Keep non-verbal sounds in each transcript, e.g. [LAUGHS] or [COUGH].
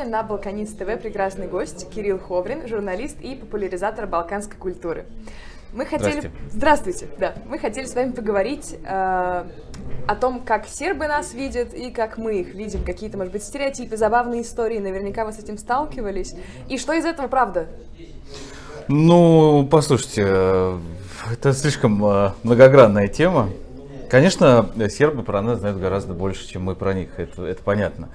Здравствуйте! Сегодня на Балканист ТВ прекрасный гость Кирилл Ховрин, журналист и популяризатор балканской культуры. Мы хотели... Здрасте. Здравствуйте! Да, мы хотели с вами поговорить э, о том, как сербы нас видят и как мы их видим. Какие-то, может быть, стереотипы, забавные истории. Наверняка вы с этим сталкивались. И что из этого правда? Ну, послушайте, э, это слишком э, многогранная тема. Конечно, сербы про нас знают гораздо больше, чем мы про них, это, это понятно.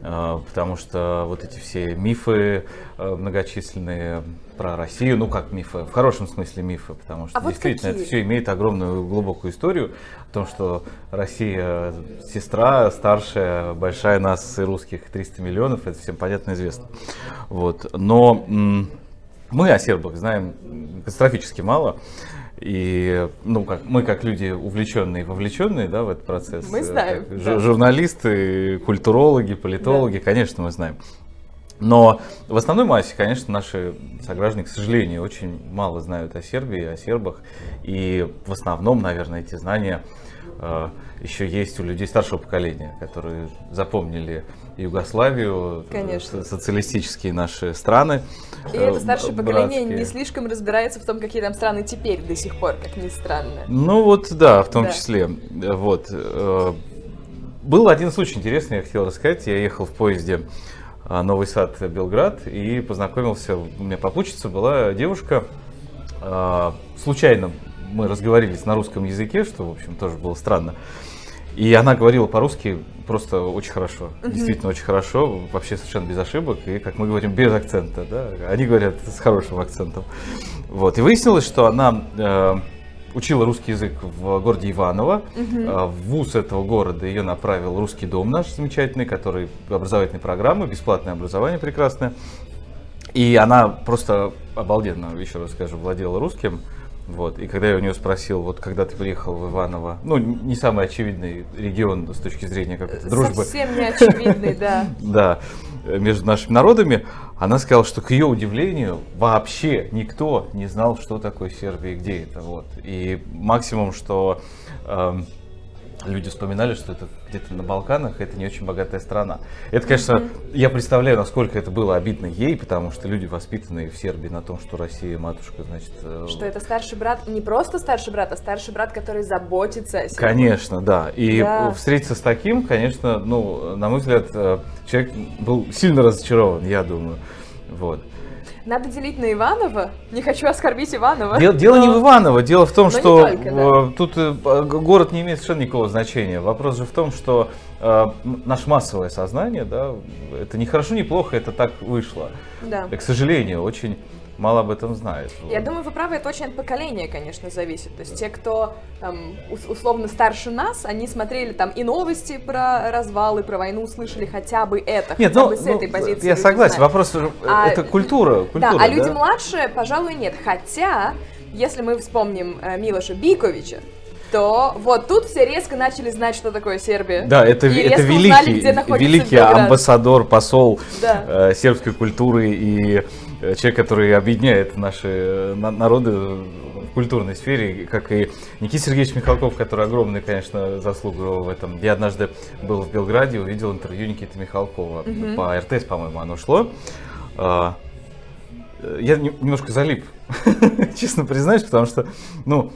Э, Потому что вот эти все мифы э, многочисленные про Россию, ну как мифы, в хорошем смысле мифы, потому что А вот действительно какие? это все имеет огромную глубокую историю о том, что Россия сестра старшая, большая нас и русских 300 миллионов, это всем понятно известно. Вот. Но мы о сербах знаем катастрофически мало. И ну, как, мы как люди увлеченные и вовлеченные да, в этот процесс, Мы э, знаем, как да. жу- журналисты, культурологи, политологи, конечно, мы знаем. Но в основной массе, конечно, наши сограждане, к сожалению, очень мало знают о Сербии, о сербах. И в основном, наверное, эти знания э, еще есть у людей старшего поколения, которые запомнили Югославию, э, Конечно. со- социалистические наши страны. И э, это старшее поколение братские. не слишком разбирается в том, какие там страны теперь до сих пор, как ни странно. Ну вот да, в том Да. числе. Э, Вот. э, Был один случай интересный, я хотел рассказать. Я ехал в поезде а, Новый Сад Белград и познакомился, у меня попутчица была девушка. Случайно мы разговорились на русском языке, что, в общем, тоже было странно. И она говорила по-русски просто очень хорошо, действительно очень хорошо, вообще совершенно без ошибок, и, как мы говорим, без акцента, да, они говорят с хорошим акцентом. Вот, и выяснилось, что она э, учила русский язык в городе Иваново, Э, в вуз этого города ее направил Русский дом наш замечательный, который образовательной программы, бесплатное образование прекрасное. И она просто обалденно, еще раз скажу, владела русским. Вот. И когда я у нее спросил, вот когда ты приехал в Иваново, ну, не самый очевидный регион с точки зрения какой-то дружбы, Совсем не очевидный, да. [LAUGHS] да, э, между нашими народами, она сказала, что к ее удивлению вообще никто не знал, что такое Сербия и где это. Вот. И максимум, что эм, люди вспоминали, что это где-то на Балканах, это не очень богатая страна. Это, конечно, я представляю, насколько это было обидно ей, потому что люди, воспитанные в Сербии на том, что Россия матушка, значит... э, Что это старший брат, не просто старший брат, а старший брат, который заботится о себе. Конечно, да. И Да. встретиться с таким, конечно, ну, на мой взгляд, э, человек был сильно разочарован, я думаю. Вот. Надо делить на Иванова. Не хочу оскорбить Иванова. Дело, дело не в Иваново, дело в том, Но что только, да. э, тут э, г- город не имеет совершенно никакого значения. Вопрос же в том, что э, наше массовое сознание, да, это не хорошо, не плохо, это так вышло. Да. К сожалению, очень мало об этом знает. Я думаю, вы правы, это очень от поколения, конечно, зависит. То есть те, кто там, ус- условно старше нас, они смотрели там и новости про развалы, про войну, слышали хотя бы это, Нет, хотя ну, бы с ну, этой позиции. я люди согласен, знают. вопрос э, А, это культура, культура, да, а люди да? младшие, пожалуй, нет. Хотя, если мы вспомним э, Милоша Биковича, то вот тут все резко начали знать, что такое Сербия. Да, это, И это резко узнали, великий, где великий Белград. амбассадор, посол Да. э, сербской культуры и человек, который объединяет наши э, на- народы в культурной сфере, как и Никита Сергеевич Михалков, который огромный, конечно, заслугу в этом. Я однажды был в Белграде, увидел интервью Никиты Михалкова. По РТС, по-моему, оно шло. А, э, Я не- немножко залип, [LAUGHS] честно признаюсь, потому что, ну,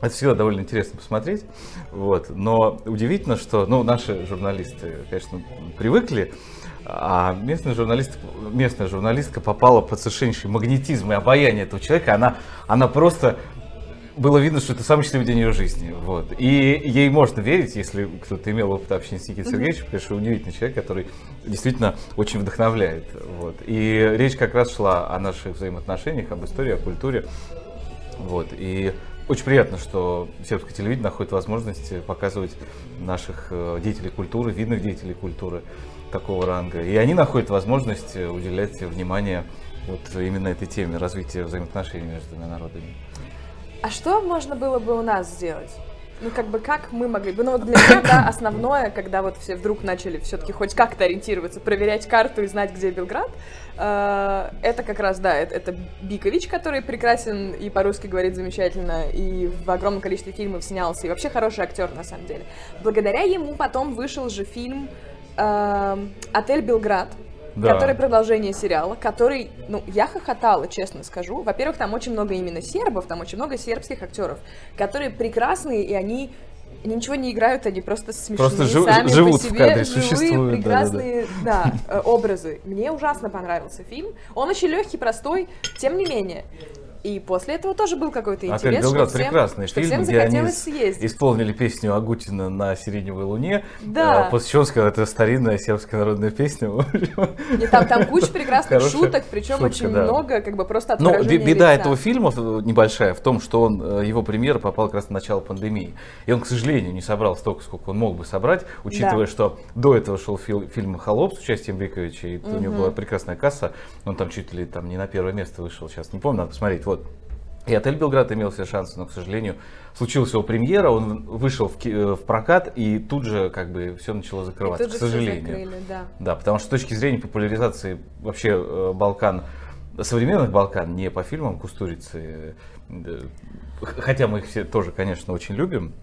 это всегда довольно интересно посмотреть. Вот. Но удивительно, что ну, наши журналисты, конечно, привыкли, а местная, журналист, местная журналистка попала под совершеннейший магнетизм и обаяние этого человека. Она, она просто... Было видно, что это самый счастливый день ее жизни. Вот. И ей можно верить, если кто-то имел опыт общения с Никитой Сергеевичем, потому что удивительный человек, который действительно очень вдохновляет. Вот. И речь как раз шла о наших взаимоотношениях, об истории, о культуре. Вот. И очень приятно, что сербское телевидение находит возможность показывать наших э, деятелей культуры, видных деятелей культуры такого ранга. И они находят возможность э, уделять внимание вот именно этой теме развития взаимоотношений между народами. А что можно было бы у нас сделать? Ну, как бы, как мы могли бы? Ну, вот для меня, да, основное, когда вот все вдруг начали все-таки хоть как-то ориентироваться, проверять карту и знать, где Белград, э, это как раз, да, это, это Бикович, который прекрасен и по-русски говорит замечательно, и в огромном количестве фильмов снялся, и вообще хороший актер, на самом деле. Благодаря ему потом вышел же фильм э, «Отель Белград», Да. который продолжение сериала, который, ну, я хохотала, честно скажу. Во-первых, там очень много именно сербов, там очень много сербских актеров, которые прекрасные, и они ничего не играют, они просто смешные Просто жив- сами живут по в себе, кадре, живые, существуют, прекрасные, да, э, образы. Мне ужасно понравился фильм. Он очень легкий, простой, тем не менее. И после этого тоже был какой-то Отель интерес, Белград что всем, прекрасный что фильм, всем где они съездить. исполнили песню Агутина на Сиреневой Луне. Да. Э, После чего он сказал, это старинная сербская народная песня. [LAUGHS] И там, там куча прекрасных Хорошая шуток, причем шутка, очень да. много, как бы просто бе- беда лица. этого фильма э, небольшая в том, что он, э, его премьера попала как раз на начало пандемии. И он, к сожалению, не собрал столько, сколько он мог бы собрать, учитывая, Да. что до этого шел фил- фильм «Холоп» с участием Бриковича, и у него была прекрасная касса. Он там чуть ли там не на первое место вышел, сейчас не помню, надо посмотреть. Вот. И отель Белград имел все шансы, но, к сожалению, случилась его премьера, он вышел в, э, в прокат, и тут же как бы все начало закрываться, к сожалению. закрыли, да. Да, потому что с точки зрения популяризации вообще э, Балкан, современных Балкан, не по фильмам Кустурицы, э, хотя мы их все тоже, конечно, очень любим,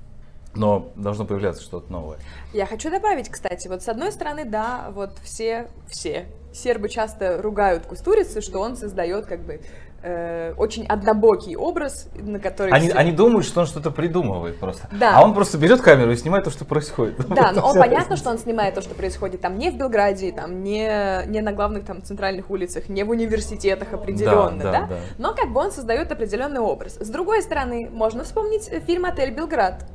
но должно появляться что-то новое. Я хочу добавить, кстати, вот с одной стороны, да, вот все, все сербы часто ругают Кустурицы, что он создает как бы э, очень однобокий образ, на который Они, все- они думают, что он что-то придумывает просто. Да. А он просто берет камеру и снимает то, что происходит. [LAUGHS] Да, но он, понятно, разница. что он снимает то, что происходит там не в Белграде, там не, не на главных там центральных улицах, не в университетах определенно, Да, да, да, да. Но как бы он создает определенный образ. С другой стороны, можно вспомнить э, фильм «Отель Белград»,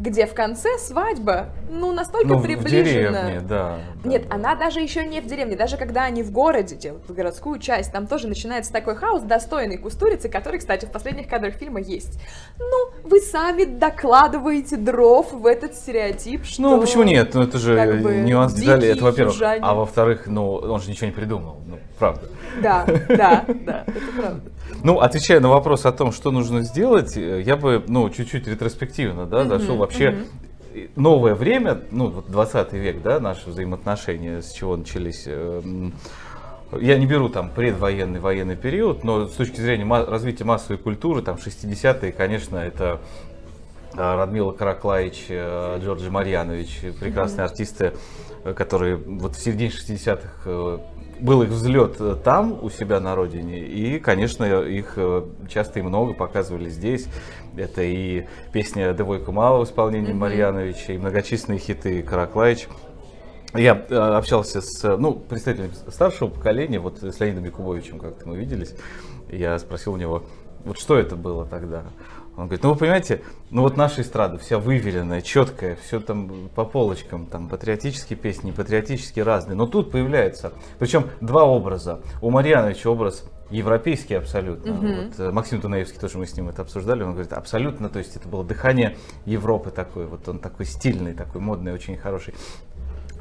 где в конце свадьба, ну, настолько Ну, в- в приближена. деревне, да. да. Нет, она даже еще не в деревне, даже когда они в городе делают городскую часть, там тоже начинается такой хаос, достойный Кустурицы, который, кстати, в последних кадрах фильма есть. Ну, вы сами докладываете дров в этот стереотип, что... Ну, почему нет? Ну, это же как бы нюанс детали, это во-первых. южане. А во-вторых, ну, он же ничего не придумал, ну, правда. Да, да, да, это [LAUGHS] правда. Ну, отвечая на вопрос о том, что нужно сделать, э, я бы, ну, чуть-чуть ретроспективно, да, зашел вообще новое время, ну, вот 20 век, да, наши взаимоотношения, с чего начались. э, Я не беру там предвоенный, военный период, но с точки зрения развития массовой культуры, там 60-е, конечно, это э, Радмила Караклаич, э, Джорджи Марьянович, прекрасные артисты, э, которые вот в середине 60-х э, был их взлет э, там, у себя на родине, и, конечно, их э, часто и много показывали здесь. Это и песня «Девой Кумала» в исполнении Марьяновича, и многочисленные хиты Караклаич. Я э, общался с ну, представителем старшего поколения, вот с Леонидом Якубовичем, как-то мы виделись. Я спросил у него, вот что это было тогда? Он говорит, ну вы понимаете, ну вот наша эстрада вся выверенная, четкая, все там по полочкам, там патриотические песни, патриотические разные. Но тут появляется, причем два образа. У Марьяновича образ европейский абсолютно. Вот, э, Максим Тунаевский тоже мы с ним это обсуждали. Он говорит, абсолютно, то есть это было дыхание Европы такое. Вот он такой стильный, такой модный, очень хороший.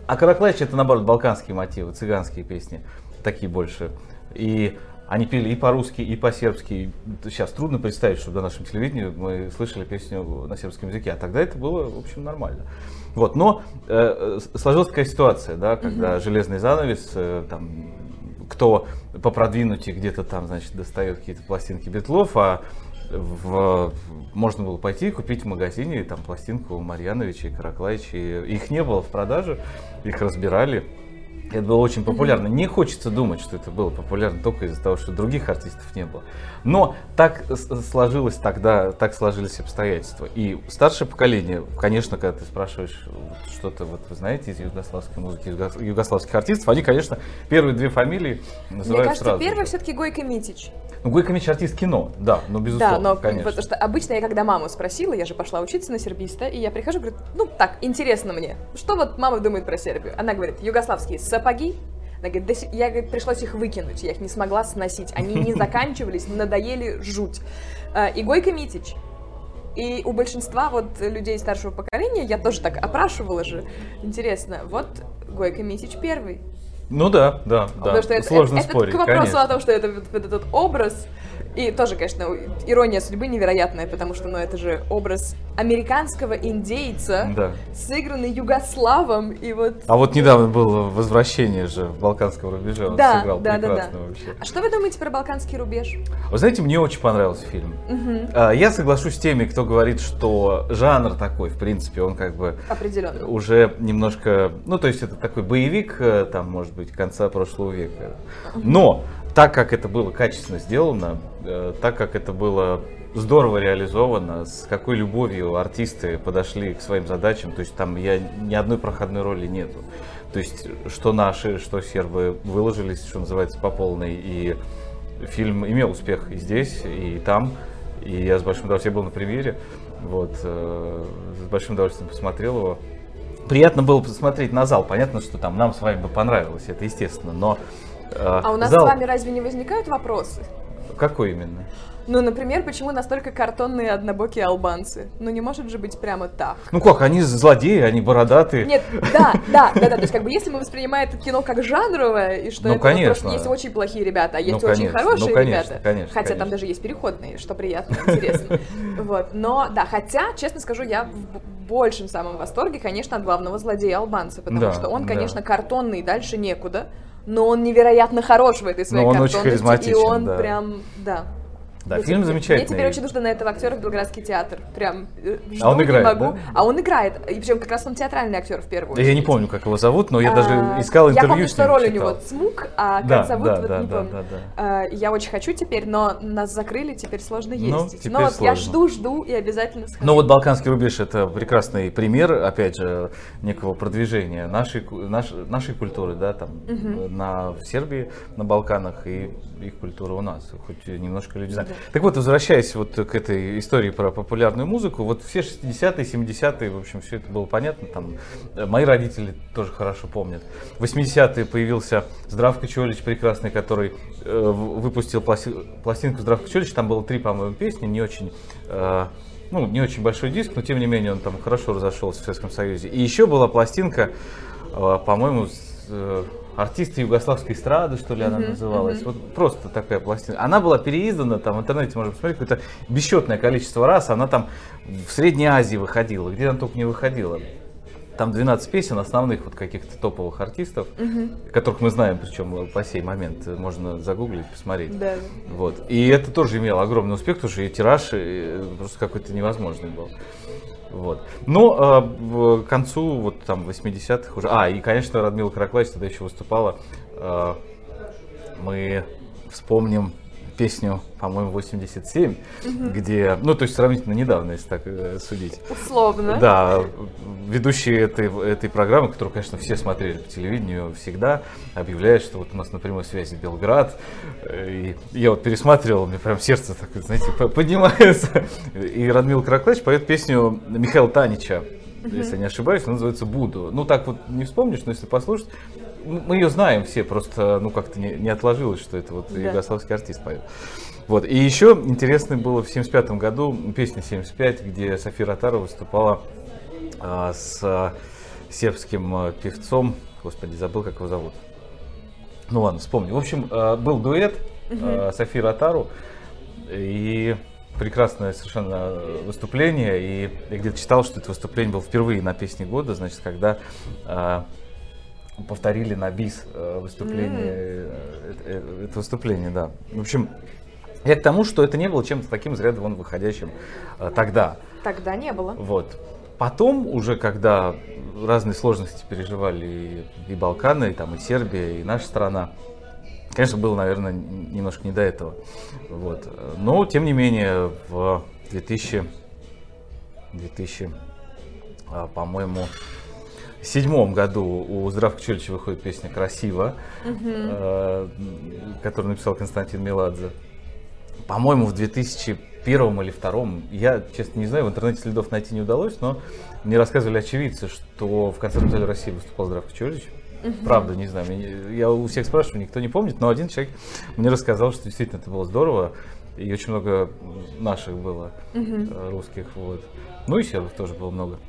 А Караклач это наоборот балканские мотивы, цыганские песни, такие больше. И они пели и по-русски, и по-сербски. Сейчас трудно представить, что на нашем телевидении мы слышали песню на сербском языке, а тогда это было, в общем, нормально. Вот, но э, сложилась такая ситуация, да, когда железный занавес, э, там, кто по продвинутее где-то там, значит, достает какие-то пластинки Бетлов, а в- можно было пойти и купить в магазине там пластинку Марьяновича и Караклаича. И Их не было в продаже, их разбирали. Это было очень популярно. Не хочется думать, что это было популярно только из-за того, что других артистов не было. Но так сложилось тогда, так сложились обстоятельства. И старшее поколение, конечно, когда ты спрашиваешь что-то, вот вы знаете из югославской музыки, юго- югославских артистов, они, конечно, первые две фамилии Мне называют кажется, сразу. первый все-таки Гойко Митич. Ну, Гойко Мич артист кино, да, ну, безусловно, Да, но конечно. потому что обычно я когда маму спросила, я же пошла учиться на сербиста, и я прихожу, говорю, ну так, интересно мне, что вот мама думает про Сербию? Она говорит, югославские сапоги, она говорит, «Да я говорит, пришлось их выкинуть, я их не смогла сносить, они не [LAUGHS] заканчивались, надоели жуть. А, И Гойко Митич. И у большинства вот людей старшего поколения, я тоже так опрашивала же, интересно, вот Гойко Митич первый. Ну да, да, да. Потому что это, Сложно это- это спорить, к вопросу конечно. о том, что это этот образ, и тоже, конечно, ирония судьбы невероятная, потому что, ну, это же образ американского индейца, Да. сыгранный Югославом, и вот... А вот недавно было возвращение же в Балканского рубежа, он Да, сыграл да, да, прекрасно да. вообще. А что вы думаете про Балканский рубеж? Вы знаете, мне очень понравился фильм. А, Я соглашусь с теми, кто говорит, что жанр такой, в принципе, он как бы Определенно. уже немножко, ну то есть это такой боевик, э, там, может быть, конца прошлого века. Но так как это было качественно сделано, э, так как это было здорово реализовано, с какой любовью артисты подошли к своим задачам, то есть там я ни одной проходной роли нету. То есть что наши, что сербы выложились, что называется, по полной, и фильм имел успех и здесь, и там, и я с большим удовольствием был на премьере, вот, э, с большим удовольствием посмотрел его. Приятно было посмотреть на зал, понятно, что там нам с вами бы понравилось, это естественно, но э, А у нас зал- с вами разве не возникают вопросы? Какой именно? Ну, например, почему настолько картонные однобокие албанцы? Ну, не может же быть прямо так. Ну как, они злодеи, они бородатые. Нет, да, да, да, да. То есть, как бы, если мы воспринимаем это кино как жанровое, и что Ну, это вот конечно. просто есть очень плохие ребята, а есть Ну, очень конечно, хорошие ну, конечно, ребята. конечно, хотя там конечно. даже есть переходные, что приятно, интересно. Вот. Но, да, хотя, честно скажу, я большем самом восторге, конечно, от главного злодея албанца, потому Да, что он, да. конечно, картонный, дальше некуда. Но он невероятно хорош в этой своей он очень картонности, и харизматичен, он да. прям, да. Да, Я фильм замечательный. Мне теперь очень нужно на этого актера в Белградский театр. Прям э, жду, А он играет, не могу. да? А он играет. И причем как раз он театральный актер в первую Я не очередь. помню, как его зовут, но я А, даже искал интервью Я помню, с что ним, роль у читал. него Цмук, а Да, как зовут, да, вот да, не да, помню. да, А, Я очень хочу теперь, но нас закрыли, теперь сложно Ну, ездить. теперь но вот я сложно. жду, жду и обязательно схожу. Ну вот Балканский рубеж это прекрасный пример, опять же, некого продвижения нашей, ку- наш- нашей культуры, да, там, э, на, в Сербии, на Балканах и их культура у нас, хоть немножко люди знают. Так вот, возвращаясь вот к этой истории про популярную музыку, вот все 60-е, 70-е, в общем, все это было понятно, там, э, мои родители тоже хорошо помнят. В 80-е появился Здравко Чолич прекрасный, который э, выпустил пласти- пластинку Здравко Чолич, там было три, по-моему, песни, не очень э, ну, не очень большой диск, но тем не менее он там хорошо разошелся в Советском Союзе. И еще была пластинка, э, по-моему, с, э, артисты югославской эстрады, что ли, она называлась. Вот просто такая пластинка. Она была переиздана, там в интернете можно посмотреть, какое-то бесчетное количество раз. Она там в Средней Азии выходила, где она только не выходила. Там 12 песен основных вот каких-то топовых артистов, которых мы знаем, причем по сей момент э, можно загуглить, посмотреть. Да. Вот. И это тоже имело огромный успех, потому что и тираж э, просто какой-то невозможный был. Вот. Но э, к концу вот там 80-х уже... А, и, конечно, Радмила Караклач тогда еще выступала. Э, мы вспомним песню, по-моему, 87, где, ну, то есть сравнительно недавно, если так э, судить. Условно. Да, ведущий этой, этой программы, которую, конечно, все смотрели по телевидению всегда, объявляет, что вот у нас на прямой связи Белград. Э, И я вот пересматривал, мне прям сердце так, знаете, по- поднимается. И Радмил Караклач поет песню Михаила Танича, если не ошибаюсь, она называется «Буду». Ну, так вот не вспомнишь, но если послушать, мы ее знаем все, просто, ну, как-то не, не отложилось, что это вот Да. югославский артист поет. Вот. И еще интересно было в 75 году песня 75, где София Ротару выступала а, с сербским а, певцом, господи, забыл, как его зовут. Ну ладно, вспомню. В общем, а, был дуэт а, Софии Ротару, и прекрасное совершенно выступление, и я где-то читал, что это выступление было впервые на песне года, значит, когда а, повторили на бис э, выступление, э, э, э, это выступление, да. В общем, я к тому, что это не было чем-то таким из ряда вон выходящим э, тогда. Тогда не было. Вот. Потом, уже когда разные сложности переживали и, и Балканы, и, там, и Сербия, и наша страна, конечно, было, наверное, немножко не до этого. Вот. Но, тем не менее, в 2000, 2000 а, по-моему, седьмом году у Здравка Чулича выходит песня «Красиво», э, которую написал Константин Меладзе. По-моему, в 2001 или 2002, я, честно, не знаю, в интернете следов найти не удалось, но мне рассказывали очевидцы, что в концертном зале России выступал Здравко Чулич. Правда, не знаю, я у всех спрашиваю, никто не помнит, но один человек мне рассказал, что действительно это было здорово, и очень много наших было э, русских, вот. Ну и сербов тоже было много.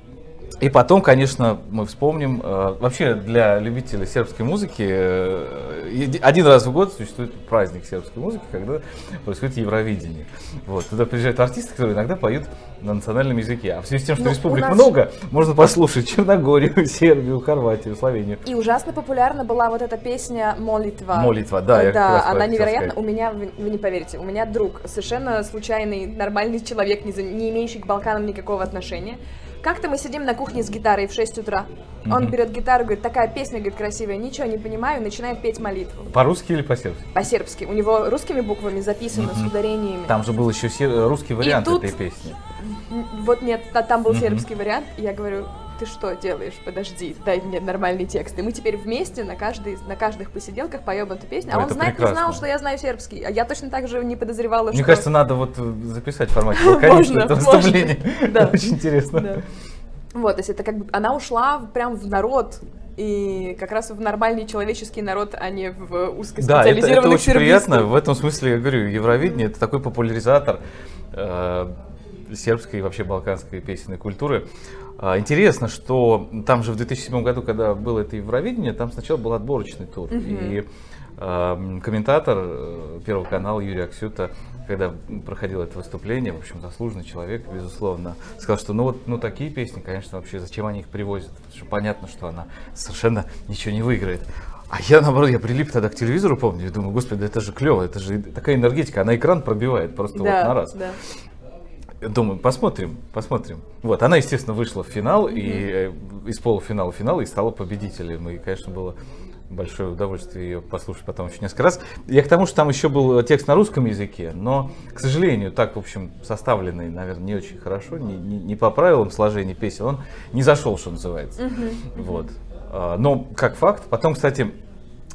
И потом, конечно, мы вспомним, э, вообще для любителей сербской музыки э, один раз в год существует праздник сербской музыки, когда происходит Евровидение. Вот, туда приезжают артисты, которые иногда поют на национальном языке. А в связи с тем, что Ну, республик нас- много, можно послушать Черногорию, Сербию, Хорватию, Словению. И ужасно популярна была вот эта песня «Молитва». Молитва, да, я Да, она невероятна. У меня, вы, вы не поверите, у меня друг, совершенно случайный, нормальный человек, не, за- не имеющий к Балканам никакого отношения. Как-то мы сидим на кухне с гитарой в 6 утра. Он Мгм. берет гитару, говорит, такая песня, говорит, красивая, ничего не понимаю, и начинает петь молитву. По-русски или по-сербски? По-сербски. У него русскими буквами записано, с Мгм. ударениями. Там же был еще сер- русский вариант тут- этой песни. Вот нет, та- там был Мгм. сербский вариант, и я говорю, ты что делаешь? Подожди, дай мне нормальный текст. И мы теперь вместе на, каждой, на каждых посиделках поем эту песню. А Ой, он это знает, не прекрасно. знал, что я знаю сербский. А я точно так же не подозревала, Мне что... кажется, надо вот э, записать в формате [LAUGHS] вокалиста это выступление. [LAUGHS] Да. Очень интересно. Да. Вот, то есть это как бы... Она ушла прям в народ, и как раз в нормальный человеческий народ, а не в Да, это, это узкоспециализированных очень сербистов. приятно. В этом смысле, я говорю, Евровидение это такой популяризатор э, сербской и вообще балканской песенной культуры. А, Интересно, что там же в 2007 году, когда было это Евровидение, там сначала был отборочный тур. Мгм. И э, комментатор Первого канала Юрий Аксюта, когда проходило это выступление, в общем, заслуженный человек, безусловно, сказал, что ну вот ну, такие песни, конечно, вообще зачем они их привозят? Потому что понятно, что она совершенно ничего не выиграет. А я, наоборот, я прилип тогда к телевизору, помню, и думаю, господи, да это же клево, это же такая энергетика, она экран пробивает просто вот на Да, раз. да. Думаю, посмотрим, посмотрим. Вот, она, естественно, вышла в финал, и э, из полуфинала в финал, и стала победителем. И, конечно, было большое удовольствие ее послушать потом еще несколько раз. Я к тому, что там еще был текст на русском языке, но, к сожалению, так, в общем, составленный, наверное, не очень хорошо, не, не- не по правилам сложения песен, он не зашел, что называется. Вот. А, Но, как факт, потом, кстати,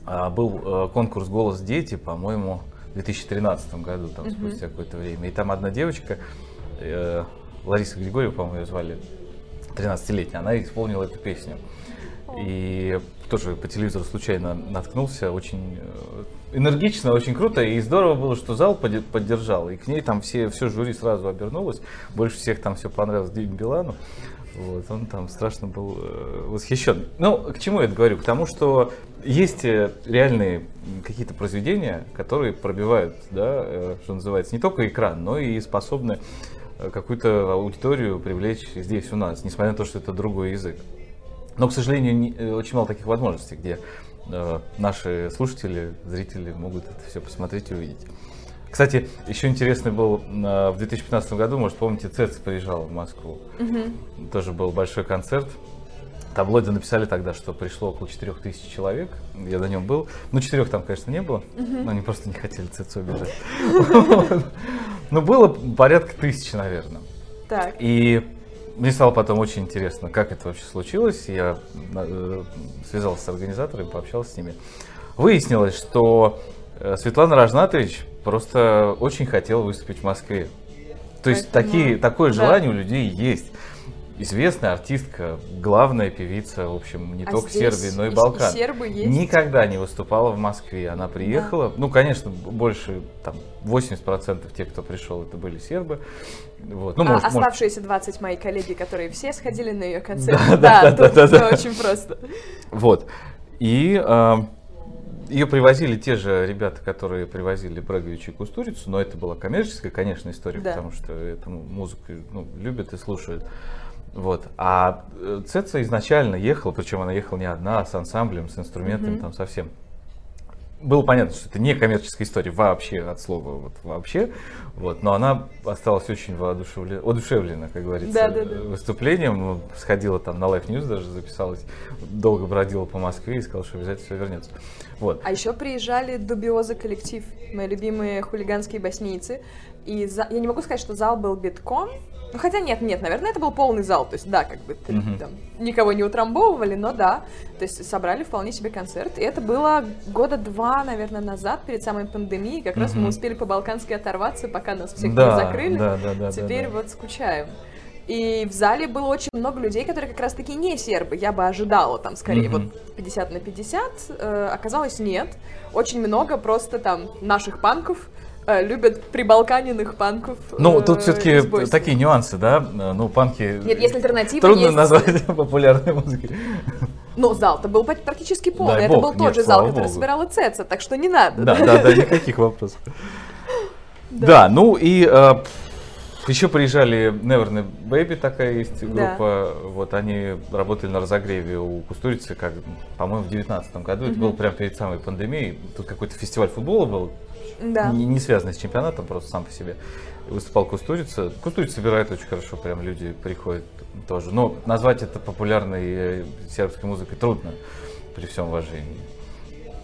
а, был э, конкурс «Голос дети», по-моему, в 2013 году, там, Мгм. спустя какое-то время. И там одна девочка, э, Лариса Григорьева, по-моему, ее звали, 13-летняя, она исполнила эту песню. И тоже по телевизору случайно наткнулся, очень э, энергично, очень круто, и здорово было, что зал поддержал, и к ней там все, все жюри сразу обернулось, больше всех там все понравилось Диме Билану, вот, он там страшно был э, восхищен. Ну, к чему я это говорю? К тому, что есть реальные какие-то произведения, которые пробивают, да, что называется, не только экран, но и способны какую-то аудиторию привлечь здесь у нас, несмотря на то, что это другой язык. Но, к сожалению, не- э, очень мало таких возможностей, где э, наши слушатели, зрители могут это все посмотреть и увидеть. Кстати, еще интересный был э, в 2015 году, может, помните, Цец приезжал в Москву. Мгм. Тоже был большой концерт. Таблоиды написали тогда, что пришло около 4000 человек. Я на нем был. Ну, четырех там, конечно, не было. Но они просто не хотели Цецу обижать. [LAUGHS] Ну, было порядка тысячи, наверное. Так. И мне стало потом очень интересно, как это вообще случилось. Я э, связался с организаторами, пообщался с ними. Выяснилось, что э, Светлана Рожнатович просто очень хотела выступить в Москве. То есть Поэтому- такие, такое да. желание у людей есть. Известная артистка, главная певица, в общем, не А только Сербии, но и и- и Балкан. сербы есть? Никогда не выступала в Москве. Она приехала. Ну, конечно, больше, там, 80% тех, кто пришел, это были сербы. Вот. Ну, А может, может, оставшиеся 20 мои коллеги, которые все сходили на ее концерт. Да, Да, да, да, тут да, да. очень просто. Вот. И э, ее привозили те же ребята, которые привозили Бреговича и Кустурицу, но это была коммерческая, конечно, история, Да. потому что эту музыку ну, любят и слушают. Вот. А э, Цеца изначально ехала, причем она ехала не одна, а с ансамблем, с инструментами, Мгм. там совсем. Было понятно, что это не коммерческая история вообще, от слова вот вообще, вот, но она осталась очень воодушевлена, воодушевлена, как говорится, Да-да-да. выступлением, Ну, сходила там на Live News даже записалась, долго бродила по Москве и сказала, что обязательно все вернется. Вот. А еще приезжали Дубиоза коллектив, мои любимые хулиганские боснийцы. И за- я не могу сказать, что зал был битком. Ну, хотя нет, нет, наверное, это был полный зал. То есть, да, как бы Мгм. там никого не утрамбовывали, но да. То есть собрали вполне себе концерт. И это было года два, наверное, назад, перед самой пандемией. Как раз мы успели по-балкански оторваться, пока нас всех Да, не закрыли. да, да, да, да, Теперь да. вот скучаем. И в зале было очень много людей, которые как раз-таки не сербы. Я бы ожидала там скорее Мгм. вот 50 на 50. Э, оказалось, нет. Очень много просто там наших панков. Э, любят прибалканенных панков. Ну, э, тут все-таки такие нюансы, да, ну, панки... Нет, есть альтернатива, Трудно есть- назвать [LAUGHS] популярной музыкой. Но зал-то был пр- практически полный. Дай Это бог, был тот нет, же зал, слава который богу. собирала Цеца, так что не надо. Да, да, да, никаких вопросов. Да, ну и еще приезжали Never Baby, такая есть группа. Вот они работали на разогреве у Кустурицы, как, по-моему, в девятнадцатом году. Это было прямо перед самой пандемией. Тут какой-то фестиваль футбола был, Да. не, не связанный с чемпионатом, просто сам по себе. Выступал Кустурица. Кустурица собирает очень хорошо, прям люди приходят тоже. Но назвать это популярной э, сербской музыкой трудно, при всем уважении.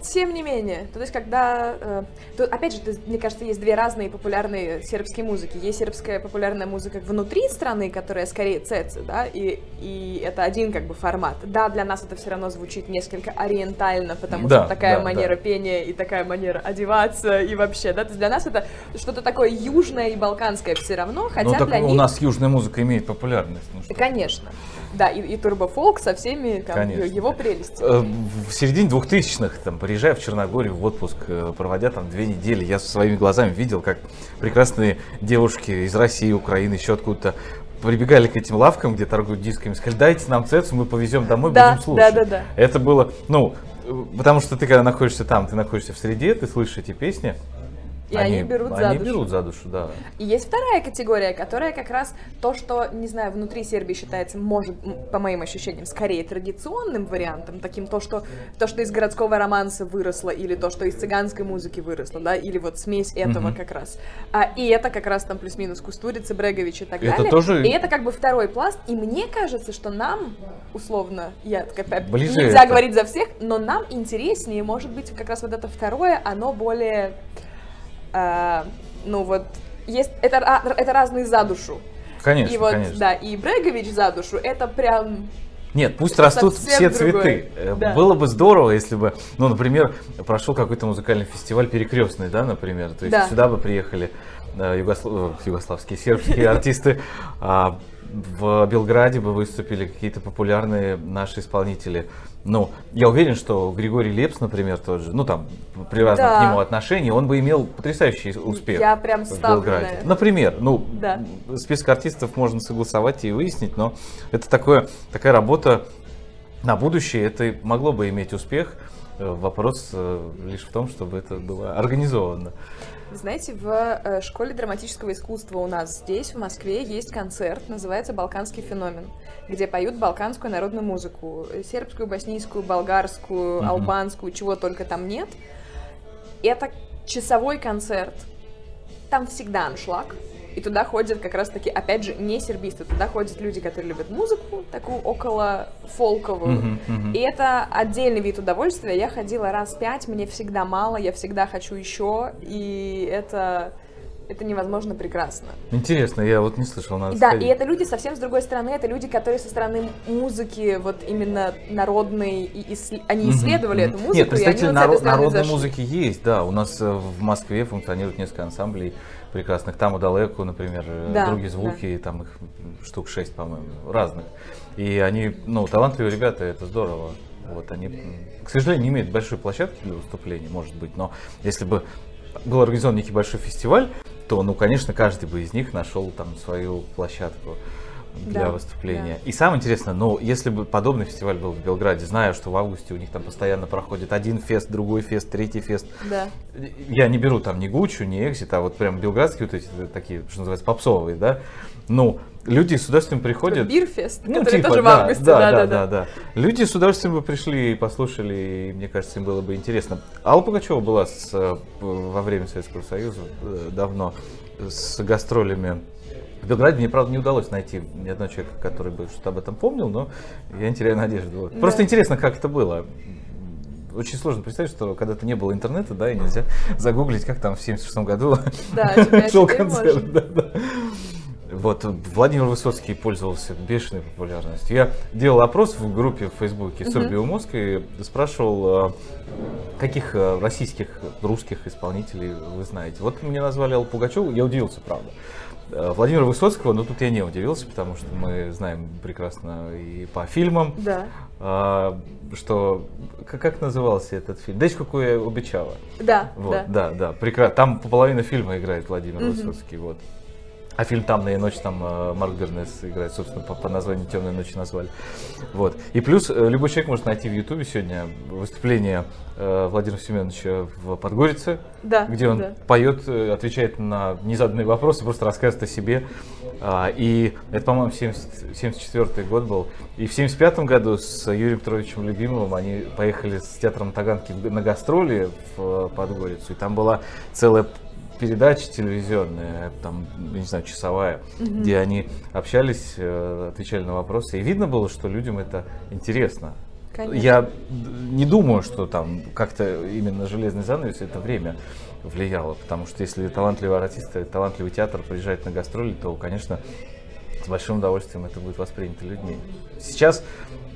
Тем не менее, то есть когда... э, тут, опять же, то мне кажется, есть две разные популярные сербские музыки. Есть сербская популярная музыка внутри страны, которая скорее цецы, да, и, и это один как бы формат. Да, для нас это все равно звучит несколько ориентально, потому Да, что такая да, манера да. пения и такая манера одеваться и вообще, да, то есть для нас это что-то такое южное и балканское все равно, хотя ну так для у них... нас южная музыка имеет популярность. ну что. Конечно. Да, и, и турбофолк со всеми там, Конечно. его прелестями. Э, В середине 2000-х, там, приезжая в Черногорию в отпуск, э, проводя там две недели, я своими глазами видел, как прекрасные девушки из России, Украины, еще откуда-то прибегали к этим лавкам, где торгуют дисками, сказали, дайте нам цецу, мы повезем домой, Да, будем слушать. да, да, да. Это было, ну, э, потому что ты когда находишься там, ты находишься в среде, ты слышишь эти песни, И они берут за они душу. берут за душу, да. И есть вторая категория, которая как раз то, что, не знаю, внутри Сербии считается, может, по моим ощущениям, скорее традиционным вариантом, таким то, что то, что из городского романса выросло, или то, что из цыганской музыки выросло, да, или вот смесь этого Мгм. как раз. А, и это как раз там плюс-минус Кустурица, Брегович и так Это далее. тоже- И это как бы второй пласт. И мне кажется, что нам, условно, я так опять- Ближе нельзя это. говорить за всех, но нам интереснее, может быть, как раз вот это второе, оно более а, ну вот, есть, это, это разные за душу. Конечно, и вот, конечно. да, и Брегович за душу, это прям... Нет, пусть Это растут все другое. цветы. Э, Да. Было бы здорово, если бы, ну, например, прошел какой-то музыкальный фестиваль перекрестный, да, например. То есть Да. сюда бы приехали э, югослав- э, югославские, сербские артисты, а в Белграде бы выступили какие-то популярные наши исполнители. Ну, я уверен, что Григорий Лепс, например, тот же, ну там, при разном Да. к нему отношении, он бы имел потрясающий успех. Я прям в ставлю Белграде. на это. Например, ну, Да. список артистов можно согласовать и выяснить, но это такое, такая работа на будущее, это могло бы иметь успех. Э, Вопрос э, лишь в том, чтобы это было организовано. Знаете, в э, школе драматического искусства у нас здесь, в Москве, есть концерт, называется «Балканский феномен», где поют балканскую народную музыку. Сербскую, боснийскую, болгарскую, Мгм. албанскую, чего только там нет. Это часовой концерт. Там всегда аншлаг. И туда ходят как раз-таки, опять же, не сербисты. Туда ходят люди, которые любят музыку, такую около фолковую. Мгм, мгм. И это отдельный вид удовольствия. Я ходила раз пять, мне всегда мало, я всегда хочу еще, и это, это невозможно прекрасно. Интересно, я вот не слышал, надо И да, и сходить. это люди совсем с другой стороны, это люди, которые со стороны музыки, вот именно народной, и иссле- они Мгм, исследовали мгм. эту музыку, Нет, и представители вот с этой наро- стороны народной зашли. музыки есть, да. У нас э, в Москве функционирует несколько ансамблей прекрасных. Там Далеко, например, э, Да, другие звуки, там их штук шесть, по-моему, разных. И они, ну, талантливые ребята, это здорово. Вот они, к сожалению, не имеют большой площадки для выступлений, может быть, но если бы был организован некий большой фестиваль, то, ну, конечно, каждый бы из них нашел там свою площадку для Да, выступления. И самое интересное, ну, если бы подобный фестиваль был в Белграде, знаю, что в августе у них там постоянно проходит один фест, другой фест, третий фест. Да. Я не беру там ни Гуччу, ни Экзит, а вот прям белградские вот эти такие, что называется, попсовые, да. Ну, люди с удовольствием приходят. Бирфест, Ну, который типа, тоже в да, августе, да, да, да, да, да. Люди с удовольствием бы пришли и послушали, и мне кажется, им было бы интересно. Алла Пугачева была с, э, во время Советского Союза э, давно с гастролями в Белграде. Мне, правда, не удалось найти ни одного человека, который бы что-то об этом помнил, но я не теряю надежды. Вот. Просто Да. интересно, как это было. Очень сложно представить, что когда-то не было интернета, да, и нельзя [LAUGHS] загуглить, как там в 76 году Да, шел [LAUGHS] концерт. да, да. Вот Владимир Высоцкий пользовался бешеной популярностью. Я делал опрос в группе в Фейсбуке Сурбио Мозг и спрашивал, э, каких э, российских, русских исполнителей вы знаете. Вот мне назвали Аллу Пугачеву, я удивился, правда. Э, Владимира Высоцкого, но тут я не удивился, потому что мы знаем прекрасно и по фильмам, Да. а, что как, как назывался этот фильм? Десь какое обещала. Да, Вот, да. да, да, прекрасно. Там половина фильма играет Владимир Мгм. Высоцкий, вот. А фильм «Тамная ночь» там э, Марк Бернес играет, собственно, по, по названию «Темная ночь» назвали. Вот. И плюс э, любой человек может найти в Ютубе сегодня выступление э, Владимира Семеновича в Подгорице, Да, где он да. поет, э, отвечает на незаданные вопросы, просто рассказывает о себе. А, И это, по-моему, 70 74 год был. И в 75 году с Юрием Петровичем Любимовым они поехали с театром Таганки на гастроли в Подгорицу. И там была целая передача телевизионная, там, не знаю, часовая, где они общались, э, отвечали на вопросы. И видно было, что людям это интересно. Конечно. Я не думаю, что там как-то именно железный занавес это время влияло, потому что если талантливый артист, и талантливый театр приезжает на гастроли, то, конечно, с большим удовольствием это будет воспринято людьми. Сейчас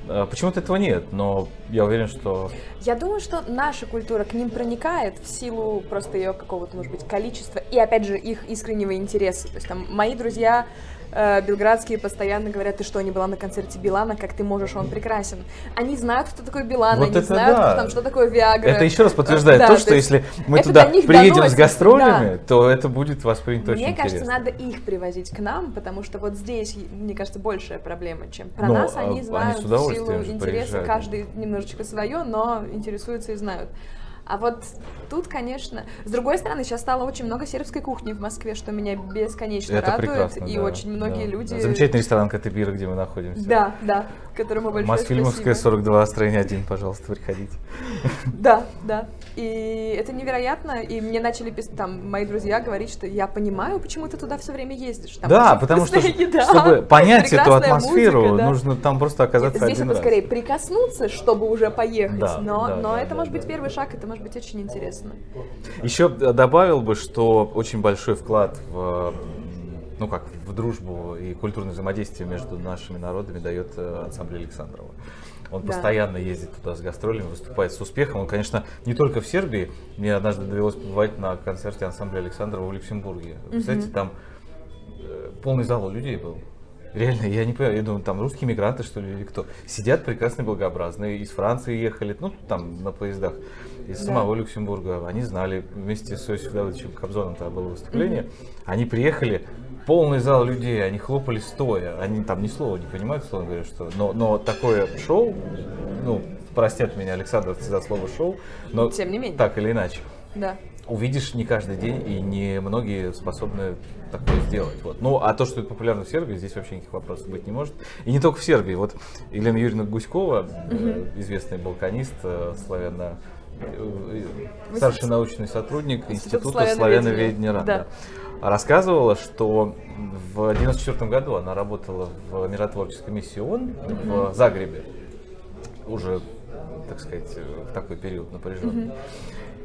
э, почему-то этого нет, но я уверен, что Я думаю, что наша культура к ним проникает в силу просто ее какого-то, может быть, количества и, опять же, их искреннего интереса. То есть там мои друзья э, белградские постоянно говорят, ты что, не была на концерте Билана, как ты можешь, он прекрасен. Они знают, кто такой Билан, Вот они знают, да. кто там, что такое Виагра. это еще раз подтверждает Да, то, то что есть если мы туда приедем с доносится, гастролями, да. то это будет воспринято Мне очень кажется, интересно. надо их привозить к нам, потому что вот здесь, мне кажется, большая проблема, чем про Ну, нас. а Они они с знают в удовольствием силу интереса, каждый немножечко свое, но интересуются и знают. А вот тут, конечно, с другой стороны, сейчас стало очень много сербской кухни в Москве, что меня бесконечно Это радует, и да, очень многие да. люди. Замечательный ресторан Катыбира, где мы находимся. Да, да, которому большое Мосфильмовская, спасибо. 42, строение 1, пожалуйста, приходите. Да, да. И это невероятно. И мне начали писать, там, мои друзья говорить, что я понимаю, почему ты туда все время ездишь. Там да, потому что, еда, чтобы [LAUGHS] понять эту атмосферу, музыка, да. нужно там просто оказаться Здесь один это раз. скорее прикоснуться, чтобы уже поехать. Да, но да, но да, это да, может быть да. первый шаг, это может быть очень интересно. Еще добавил бы, что очень большой вклад в, ну как, в дружбу и культурное взаимодействие между нашими народами дает э, ансамбль Александрова. Он Да. постоянно ездит туда с гастролями, выступает с успехом. Он, конечно, не только в Сербии. Мне однажды довелось побывать на концерте ансамбля Александрова в Люксембурге. Представляете, там э, полный зал людей был. Реально, я не понимаю, я думаю, там русские мигранты, что ли, или кто. Сидят прекрасные, благообразные, из Франции ехали, ну, там, на поездах, из Да. самого Люксембурга. Они знали, вместе с Иосифом Давыдовичем Кобзоном тогда было выступление. Они приехали, полный зал людей, они хлопали стоя. Они там ни слова не понимают, словно говоря, что... Но, но такое шоу, ну, простят меня Александровцы за слово шоу, но Тем не менее. так или иначе Да. увидишь не каждый день, и не многие способны такое сделать. Вот. Ну, а то, что это популярно в Сербии, здесь вообще никаких вопросов быть не может. И не только в Сербии. Вот Елена Юрьевна Гуськова, э, известный балканист, э, славяно старший научный сотрудник Института Института славяноведения. РАН, Да. рассказывала, что в 94 году она работала в миротворческой миссии ООН в Загребе, уже, так сказать, в такой период напряженный.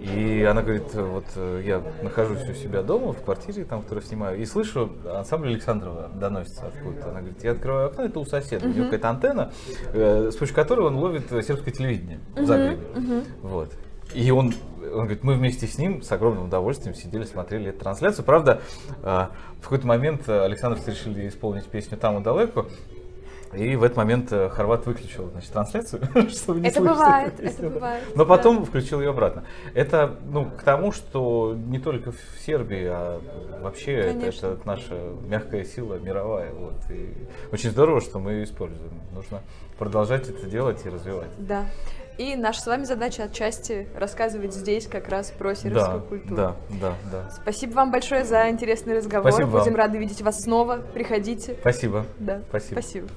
И она говорит, вот э, я нахожусь у себя дома, в квартире, там, которую снимаю, и слышу, ансамбль Александрова доносится откуда-то. Она говорит, я открываю окно, это у соседа, у него какая-то антенна, э, с помощью которой он ловит э, сербское телевидение в Загребе. Вот. И он, он говорит, мы вместе с ним с огромным удовольствием сидели, смотрели эту трансляцию. Правда, э, в какой-то момент Александровцы решили исполнить песню «Там далеко», и в этот момент э, Хорват выключил значит, трансляцию, [LAUGHS] чтобы не Это слышать бывает, это песню. бывает, Но да. потом включил ее обратно. Это ну, к тому, что не только в Сербии, а вообще это, это наша мягкая сила мировая. Вот. И очень здорово, что мы ее используем. Нужно продолжать это делать и развивать. Да. И наша с вами задача отчасти рассказывать здесь как раз про сербскую Да, культуру. да, да, да. Спасибо вам большое за интересный разговор. Спасибо вам. Будем рады видеть вас снова. Приходите. Спасибо. Да. Спасибо. Спасибо.